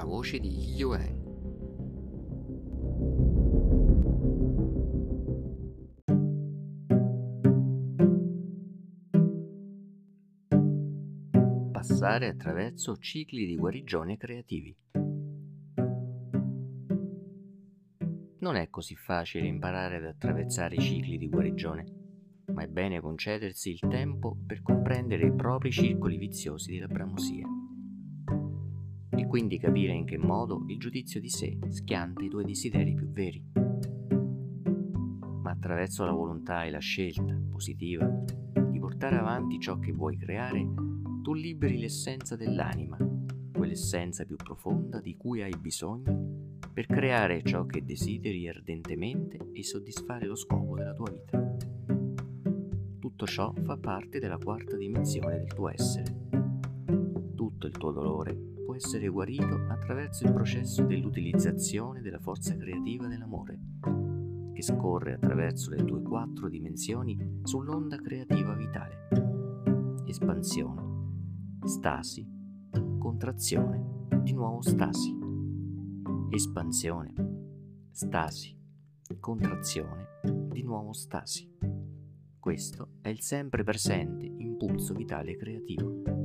voce di Yuen. Passare attraverso cicli di guarigione creativi. Non è così facile imparare ad attraversare i cicli di guarigione, ma è bene concedersi il tempo per comprendere i propri circoli viziosi della bramosia e quindi capire in che modo il giudizio di sé schianta i tuoi desideri più veri. Ma attraverso la volontà e la scelta positiva di portare avanti ciò che vuoi creare, tu liberi l'essenza dell'anima, quell'essenza più profonda di cui hai bisogno per creare ciò che desideri ardentemente e soddisfare lo scopo della tua vita. Tutto ciò fa parte della quarta dimensione del tuo essere. Tutto il tuo dolore può essere guarito attraverso il processo dell'utilizzazione della forza creativa dell'amore, che scorre attraverso le tue quattro dimensioni sull'onda creativa vitale. Espansione, stasi, contrazione, di nuovo stasi espansione, stasi, contrazione, di nuovo stasi. Questo è il sempre presente impulso vitale creativo.